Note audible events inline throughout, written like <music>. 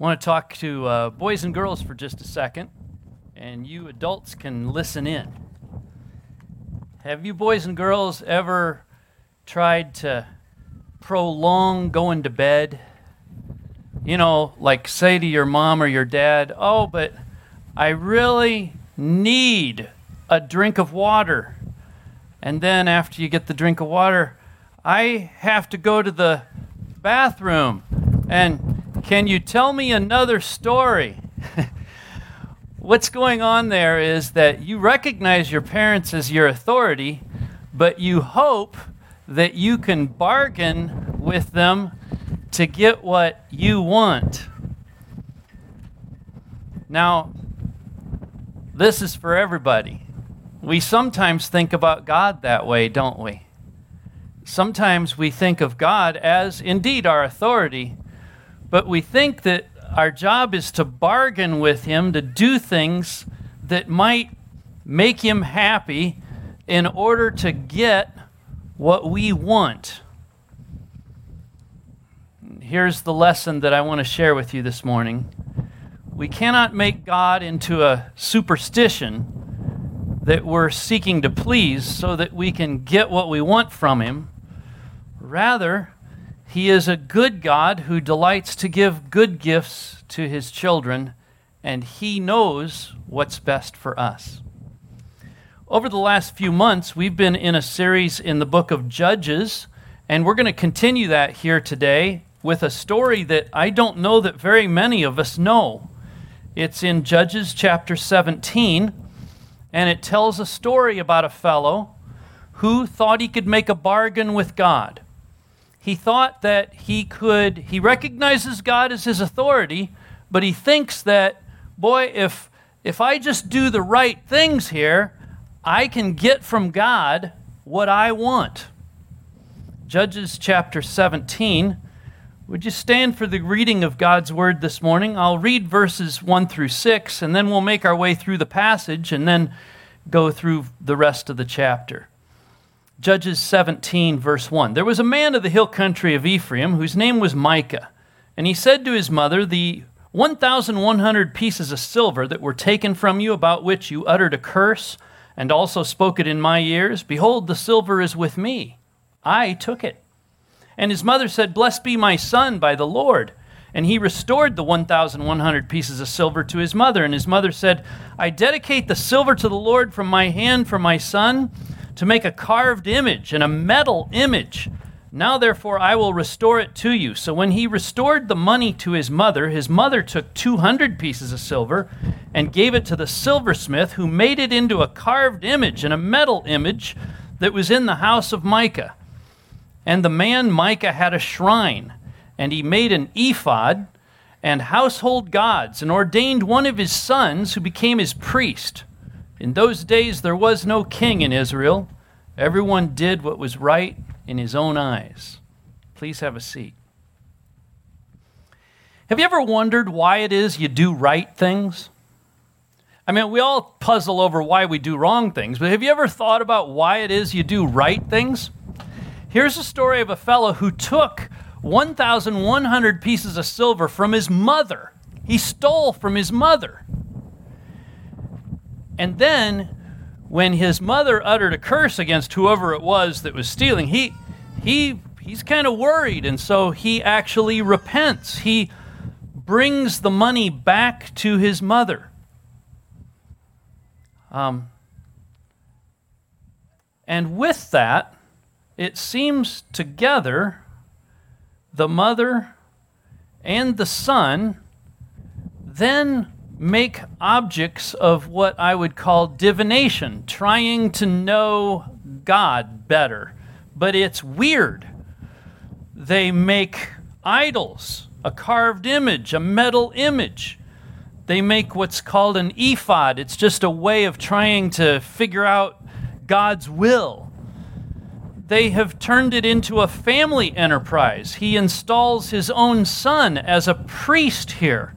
I want to talk to uh, boys and girls for just a second, and you adults can listen in. Have you boys and girls ever tried to prolong going to bed? You know, like say to your mom or your dad, Oh, but I really need a drink of water. And then after you get the drink of water, I have to go to the bathroom. And can you tell me another story? <laughs> What's going on there is that you recognize your parents as your authority, but you hope that you can bargain with them to get what you want. Now, this is for everybody. We sometimes think about God that way, don't we? Sometimes we think of God as indeed our authority, but we think that our job is to bargain with Him to do things that might make Him happy in order to get what we want. Here's the lesson that I want to share with you this morning. We cannot make God into a superstition that we're seeking to please so that we can get what we want from Him. Rather, He is a good God who delights to give good gifts to His children, and He knows what's best for us. Over the last few months, we've been in a series in the book of Judges, and we're going to continue that here today with a story that I don't know that very many of us know. It's in Judges chapter 17, and it tells a story about a fellow who thought he could make a bargain with God. He thought that he could, he recognizes God as his authority, but he thinks that, boy, if, if I just do the right things here, I can get from God what I want. Judges chapter 17. Would you stand for the reading of God's word this morning? I'll read verses 1 through 6, and then we'll make our way through the passage and then go through the rest of the chapter. Judges 17, verse 1. There was a man of the hill country of Ephraim whose name was Micah, and he said to his mother, The 1,100 pieces of silver that were taken from you, about which you uttered a curse, and also spoke it in my ears, behold, the silver is with me. I took it. And his mother said, Blessed be my son by the Lord. And he restored the 1,100 pieces of silver to his mother. And his mother said, I dedicate the silver to the Lord from my hand for my son to make a carved image and a metal image. Now, therefore, I will restore it to you. So when he restored the money to his mother, his mother took 200 pieces of silver and gave it to the silversmith, who made it into a carved image and a metal image that was in the house of Micah. And the man Micah had a shrine, and he made an ephod and household gods, and ordained one of his sons who became his priest. In those days there was no king in Israel. Everyone did what was right in his own eyes. Please have a seat. Have you ever wondered why it is you do right things? I mean, we all puzzle over why we do wrong things, but have you ever thought about why it is you do right things? Here's a story of a fellow who took 1,100 pieces of silver from his mother. He stole from his mother. And then, when his mother uttered a curse against whoever it was that was stealing, he, he, he's kind of worried, and so he actually repents. He brings the money back to his mother. Um, and with that, it seems together the mother and the son then make objects of what I would call divination, trying to know God better. But it's weird. They make idols, a carved image, a metal image. They make what's called an ephod. It's just a way of trying to figure out God's will they have turned it into a family enterprise. He installs his own son as a priest here.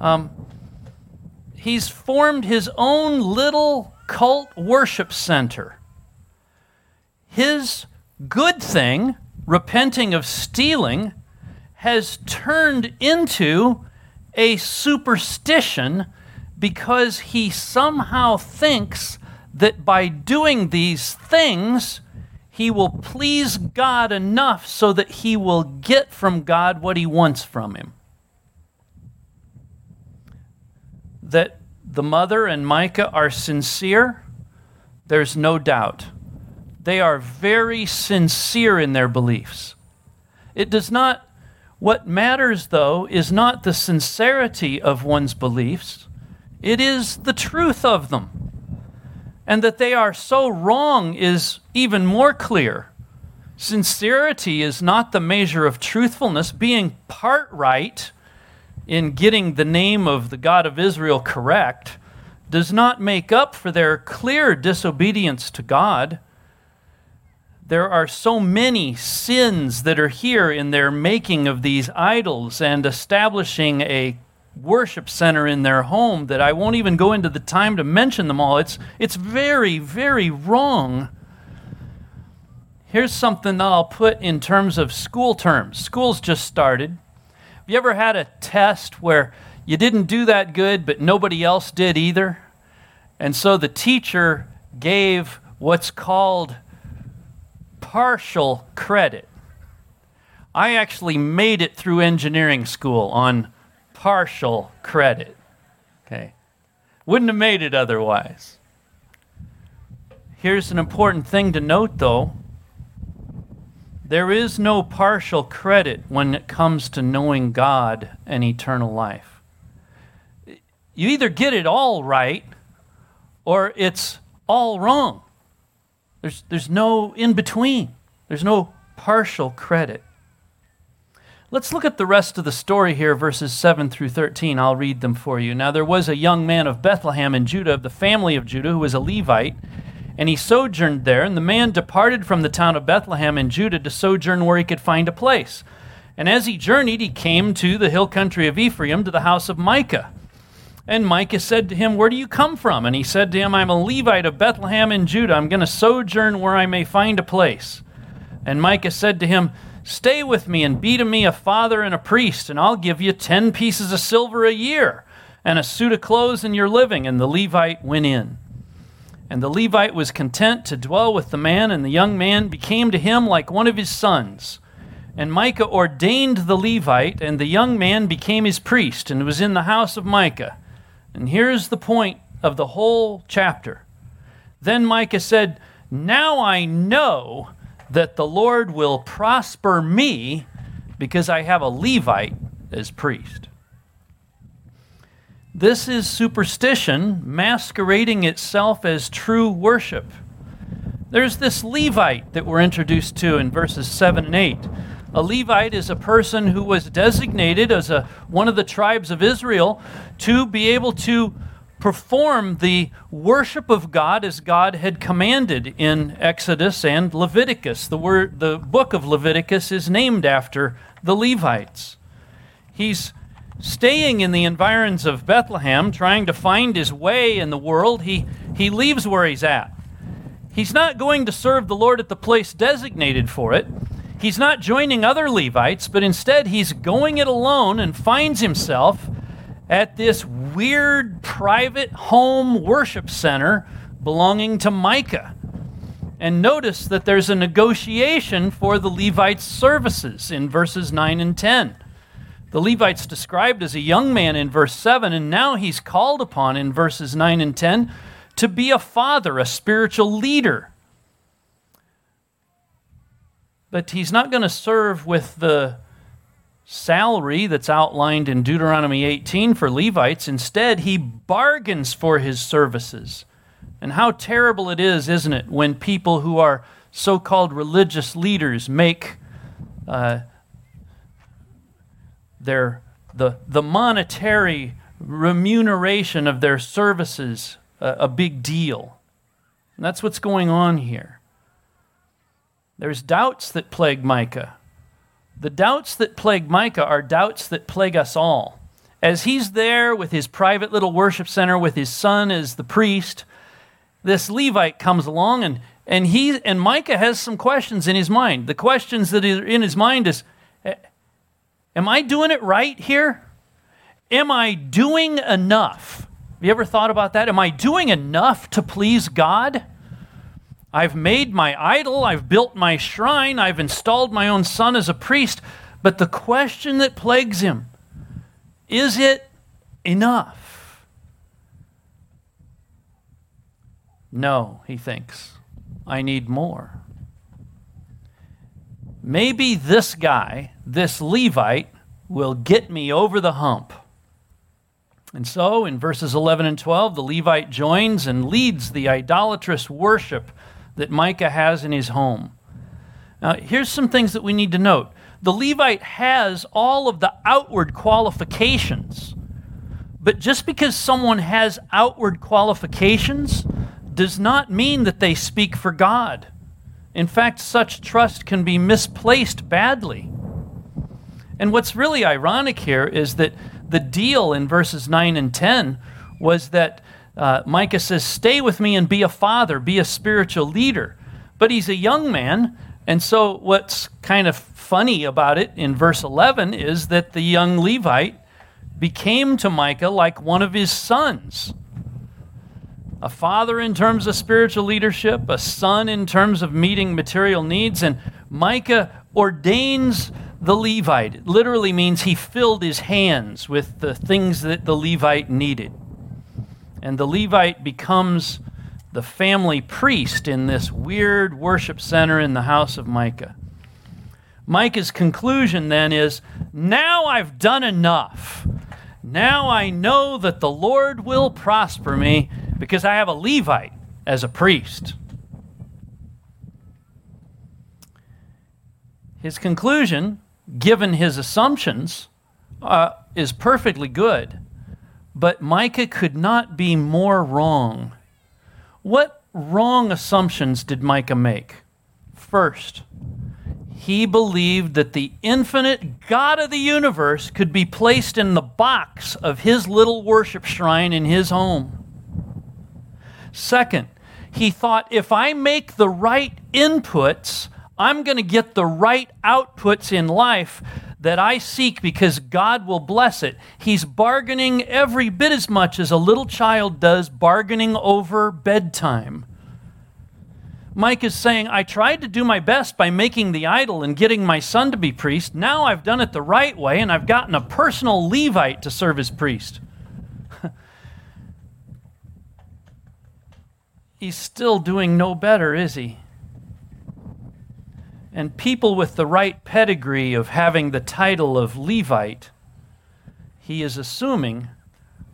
Um, he's formed his own little cult worship center. His good thing, repenting of stealing, has turned into a superstition because he somehow thinks that by doing these things, he will please God enough so that he will get from God what he wants from him. That the mother and Micah are sincere, there's no doubt. They are very sincere in their beliefs. It does not, what matters though, is not the sincerity of one's beliefs, it is the truth of them. And that they are so wrong is even more clear. Sincerity is not the measure of truthfulness. Being part right in getting the name of the God of Israel correct does not make up for their clear disobedience to God. There are so many sins that are here in their making of these idols and establishing a worship center in their home that I won't even go into the time to mention them all. It's, it's very, very wrong. Here's something that I'll put in terms of school terms. School's just started. You ever had a test where you didn't do that good, but nobody else did either? And so the teacher gave what's called partial credit. I actually made it through engineering school on partial credit. Okay. Wouldn't have made it otherwise. Here's an important thing to note, though. There is no partial credit when it comes to knowing God and eternal life. You either get it all right or it's all wrong. There's, there's no in between, there's no partial credit. Let's look at the rest of the story here, verses 7 through 13. I'll read them for you. Now, there was a young man of Bethlehem in Judah, of the family of Judah, who was a Levite, and he sojourned there. And the man departed from the town of Bethlehem in Judah to sojourn where he could find a place. And as he journeyed, he came to the hill country of Ephraim, to the house of Micah. And Micah said to him, Where do you come from? And he said to him, I'm a Levite of Bethlehem in Judah. I'm going to sojourn where I may find a place. And Micah said to him, Stay with me and be to me a father and a priest, and I'll give you ten pieces of silver a year and a suit of clothes in your living. And the Levite went in. And the Levite was content to dwell with the man, and the young man became to him like one of his sons. And Micah ordained the Levite, and the young man became his priest, and was in the house of Micah. And here's the point of the whole chapter. Then Micah said, Now I know that the Lord will prosper me because I have a Levite as priest. This is superstition masquerading itself as true worship. There's this Levite that we're introduced to in verses 7 and 8. A Levite is a person who was designated as a, one of the tribes of Israel to be able to perform the worship of God as God had commanded in Exodus and Leviticus. The, word, the book of Leviticus is named after the Levites. He's staying in the environs of Bethlehem, trying to find his way in the world. He, he leaves where he's at. He's not going to serve the Lord at the place designated for it. He's not joining other Levites, but instead he's going it alone and finds himself at this weird private home worship center belonging to Micah. And notice that there's a negotiation for the Levites' services in verses 9 and 10. The Levite's described as a young man in verse 7, and now he's called upon in verses 9 and 10 to be a father, a spiritual leader. But he's not going to serve with the salary that's outlined in Deuteronomy 18 for Levites. Instead, he bargains for his services. And how terrible it is, isn't it, when people who are so called religious leaders make uh, their, the, the monetary remuneration of their services a, a big deal. And that's what's going on here. There's doubts that plague Micah. The doubts that plague Micah are doubts that plague us all. As he's there with his private little worship center with his son as the priest, this Levite comes along and, and he and Micah has some questions in his mind. The questions that are in his mind is Am I doing it right here? Am I doing enough? Have you ever thought about that? Am I doing enough to please God? I've made my idol, I've built my shrine, I've installed my own son as a priest, but the question that plagues him is it enough? No, he thinks. I need more. Maybe this guy, this Levite, will get me over the hump. And so, in verses 11 and 12, the Levite joins and leads the idolatrous worship that Micah has in his home. Now, here's some things that we need to note. The Levite has all of the outward qualifications, but just because someone has outward qualifications does not mean that they speak for God. In fact, such trust can be misplaced badly. And what's really ironic here is that the deal in verses 9 and 10 was that uh, Micah says, Stay with me and be a father, be a spiritual leader. But he's a young man. And so, what's kind of funny about it in verse 11 is that the young Levite became to Micah like one of his sons a father in terms of spiritual leadership, a son in terms of meeting material needs. And Micah ordains the Levite. It literally means he filled his hands with the things that the Levite needed. And the Levite becomes the family priest in this weird worship center in the house of Micah. Micah's conclusion then is now I've done enough. Now I know that the Lord will prosper me because I have a Levite as a priest. His conclusion, given his assumptions, uh, is perfectly good. But Micah could not be more wrong. What wrong assumptions did Micah make? First, he believed that the infinite God of the universe could be placed in the box of his little worship shrine in his home. Second, he thought if I make the right inputs, I'm going to get the right outputs in life that I seek because God will bless it. He's bargaining every bit as much as a little child does bargaining over bedtime. Micah is saying, I tried to do my best by making the idol and getting my son to be priest. Now I've done it the right way and I've gotten a personal Levite to serve as priest. He's still doing no better, is he? and people with the right pedigree of having the title of Levite, he is assuming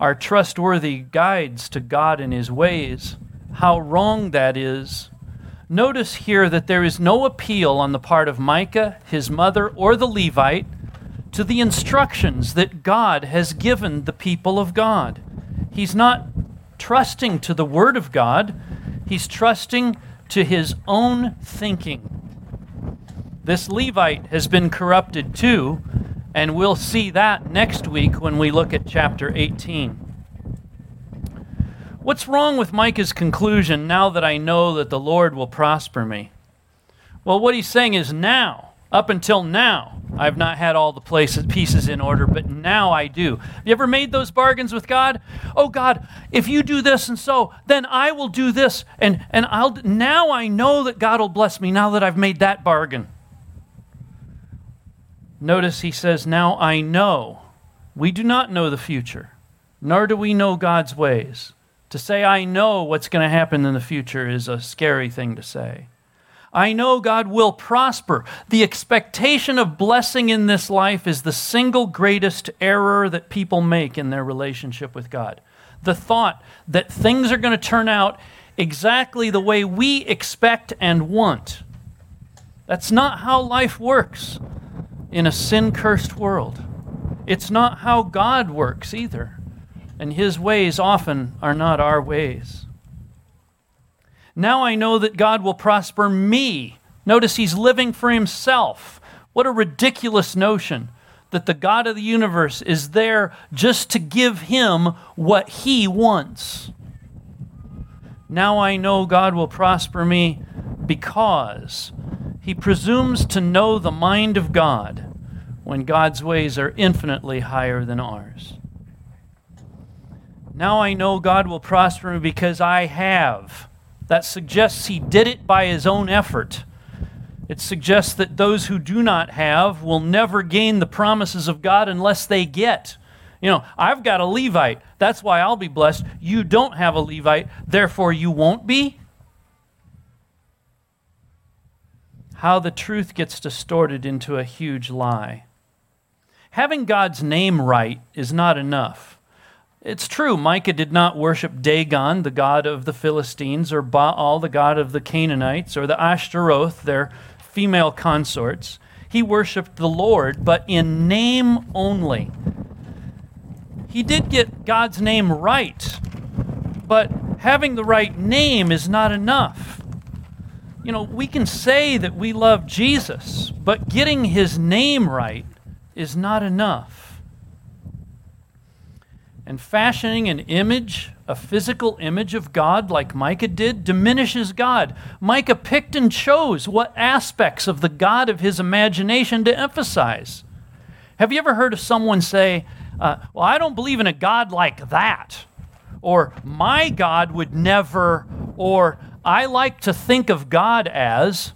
are trustworthy guides to God and his ways. How wrong that is. Notice here that there is no appeal on the part of Micah, his mother, or the Levite to the instructions that God has given the people of God. He's not trusting to the Word of God, he's trusting to his own thinking. This Levite has been corrupted too, and we'll see that next week when we look at chapter 18. What's wrong with Micah's conclusion now that I know that the Lord will prosper me? Well, what he's saying is now, up until now, I've not had all the places, pieces in order, but now I do. Have you ever made those bargains with God? Oh God, if you do this and so, then I will do this, and and I'll. Now I know that God will bless me. Now that I've made that bargain. Notice he says, Now I know. We do not know the future, nor do we know God's ways. To say, I know what's going to happen in the future is a scary thing to say. I know God will prosper. The expectation of blessing in this life is the single greatest error that people make in their relationship with God. The thought that things are going to turn out exactly the way we expect and want. That's not how life works in a sin cursed world. It's not how God works either, and His ways often are not our ways. Now I know that God will prosper me. Notice He's living for Himself. What a ridiculous notion that the God of the universe is there just to give Him what He wants. Now I know God will prosper me because he presumes to know the mind of God when God's ways are infinitely higher than ours. Now I know God will prosper me because I have. That suggests he did it by his own effort. It suggests that those who do not have will never gain the promises of God unless they get. You know, I've got a Levite. That's why I'll be blessed. You don't have a Levite, therefore you won't be. How the truth gets distorted into a huge lie. Having God's name right is not enough. It's true, Micah did not worship Dagon, the god of the Philistines, or Baal, the god of the Canaanites, or the Ashtaroth, their female consorts. He worshiped the Lord, but in name only. He did get God's name right, but having the right name is not enough. You know, we can say that we love Jesus, but getting his name right is not enough and fashioning an image, a physical image of God like Micah did, diminishes God. Micah picked and chose what aspects of the God of his imagination to emphasize. Have you ever heard of someone say, uh, Well, I don't believe in a God like that? Or, My God would never, or, I like to think of God as.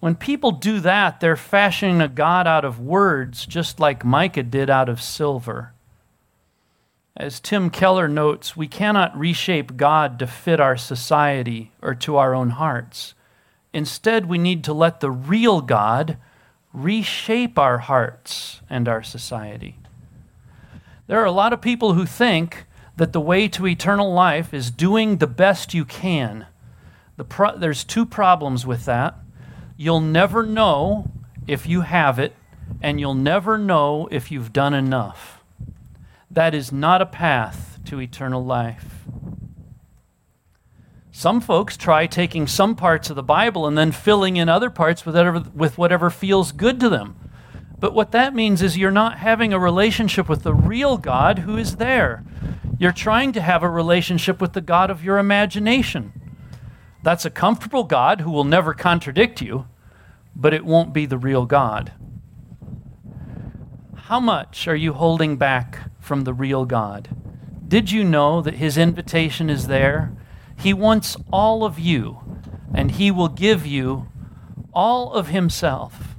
When people do that, they're fashioning a God out of words, just like Micah did out of silver. As Tim Keller notes, we cannot reshape God to fit our society or to our own hearts. Instead, we need to let the real God reshape our hearts and our society. There are a lot of people who think that the way to eternal life is doing the best you can. The pro- there's two problems with that. You'll never know if you have it, and you'll never know if you've done enough. That is not a path to eternal life. Some folks try taking some parts of the Bible and then filling in other parts with whatever, with whatever feels good to them. But what that means is you're not having a relationship with the real God who is there. You're trying to have a relationship with the God of your imagination. That's a comfortable God who will never contradict you, but it won't be the real God. How much are you holding back from the real God. Did you know that His invitation is there? He wants all of you, and He will give you all of Himself.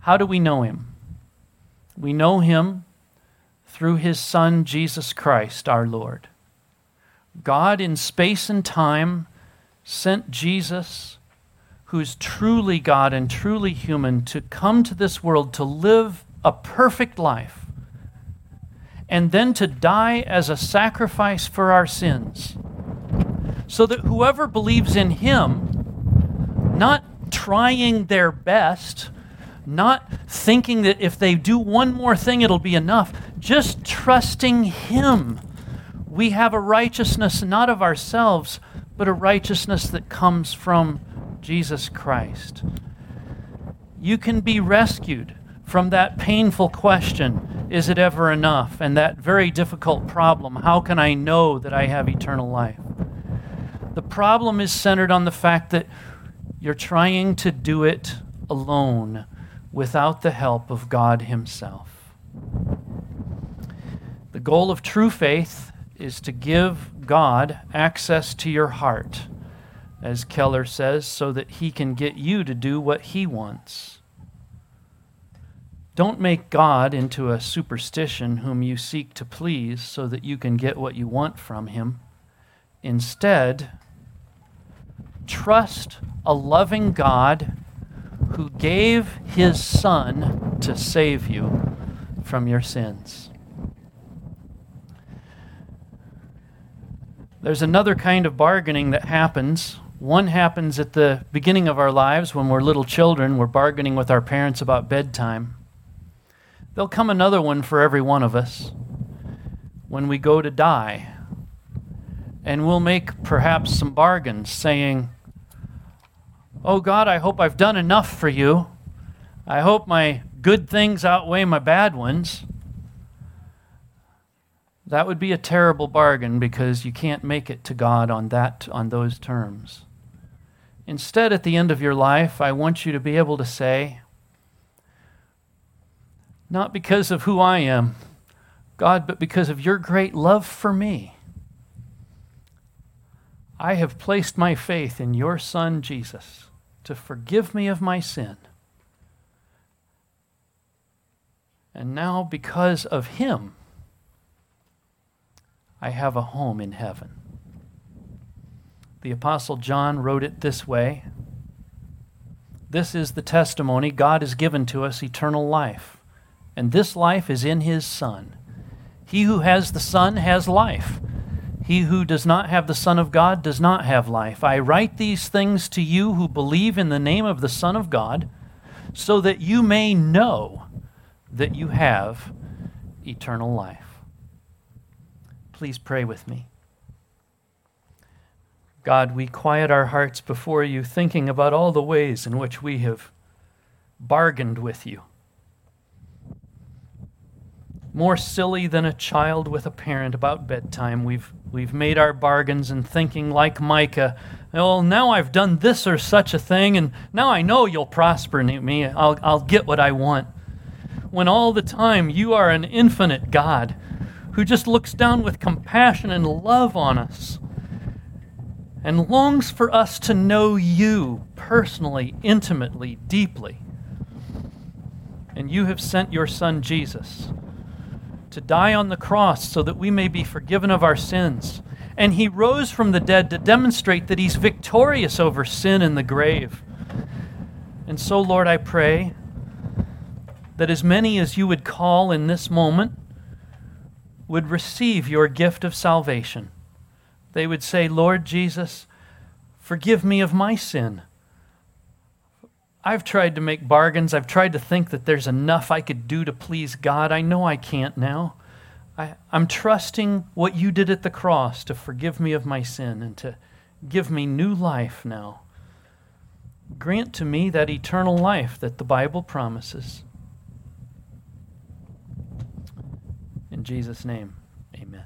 How do we know Him? We know Him through His Son, Jesus Christ, our Lord. God, in space and time, sent Jesus who's truly God and truly human, to come to this world to live a perfect life and then to die as a sacrifice for our sins. So that whoever believes in him, not trying their best, not thinking that if they do one more thing it'll be enough, just trusting him. We have a righteousness not of ourselves, but a righteousness that comes from Jesus Christ. You can be rescued from that painful question is it ever enough? And that very difficult problem how can I know that I have eternal life? The problem is centered on the fact that you're trying to do it alone without the help of God Himself. The goal of true faith is to give God access to your heart as Keller says, so that he can get you to do what he wants. Don't make God into a superstition whom you seek to please so that you can get what you want from him. Instead, trust a loving God who gave his Son to save you from your sins. There's another kind of bargaining that happens one happens at the beginning of our lives when we're little children, we're bargaining with our parents about bedtime. There'll come another one for every one of us when we go to die. And we'll make perhaps some bargains saying, Oh God, I hope I've done enough for you. I hope my good things outweigh my bad ones. That would be a terrible bargain because you can't make it to God on that on those terms. Instead, at the end of your life, I want you to be able to say, not because of who I am, God, but because of your great love for me. I have placed my faith in your Son, Jesus, to forgive me of my sin. And now, because of him, I have a home in heaven. The Apostle John wrote it this way This is the testimony God has given to us eternal life, and this life is in his Son. He who has the Son has life. He who does not have the Son of God does not have life. I write these things to you who believe in the name of the Son of God, so that you may know that you have eternal life. Please pray with me. God, we quiet our hearts before you, thinking about all the ways in which we have bargained with you. More silly than a child with a parent about bedtime, we've, we've made our bargains and thinking like Micah, well, now I've done this or such a thing, and now I know you'll prosper me. I'll, I'll get what I want. When all the time you are an infinite God who just looks down with compassion and love on us and longs for us to know you personally, intimately, deeply. And you have sent your Son Jesus to die on the cross so that we may be forgiven of our sins. And he rose from the dead to demonstrate that he's victorious over sin and the grave. And so, Lord, I pray that as many as you would call in this moment would receive your gift of salvation. They would say, Lord Jesus, forgive me of my sin. I've tried to make bargains. I've tried to think that there's enough I could do to please God. I know I can't now. I, am trusting what you did at the cross to forgive me of my sin and to give me new life now. Grant to me that eternal life that the Bible promises. In Jesus' name, amen.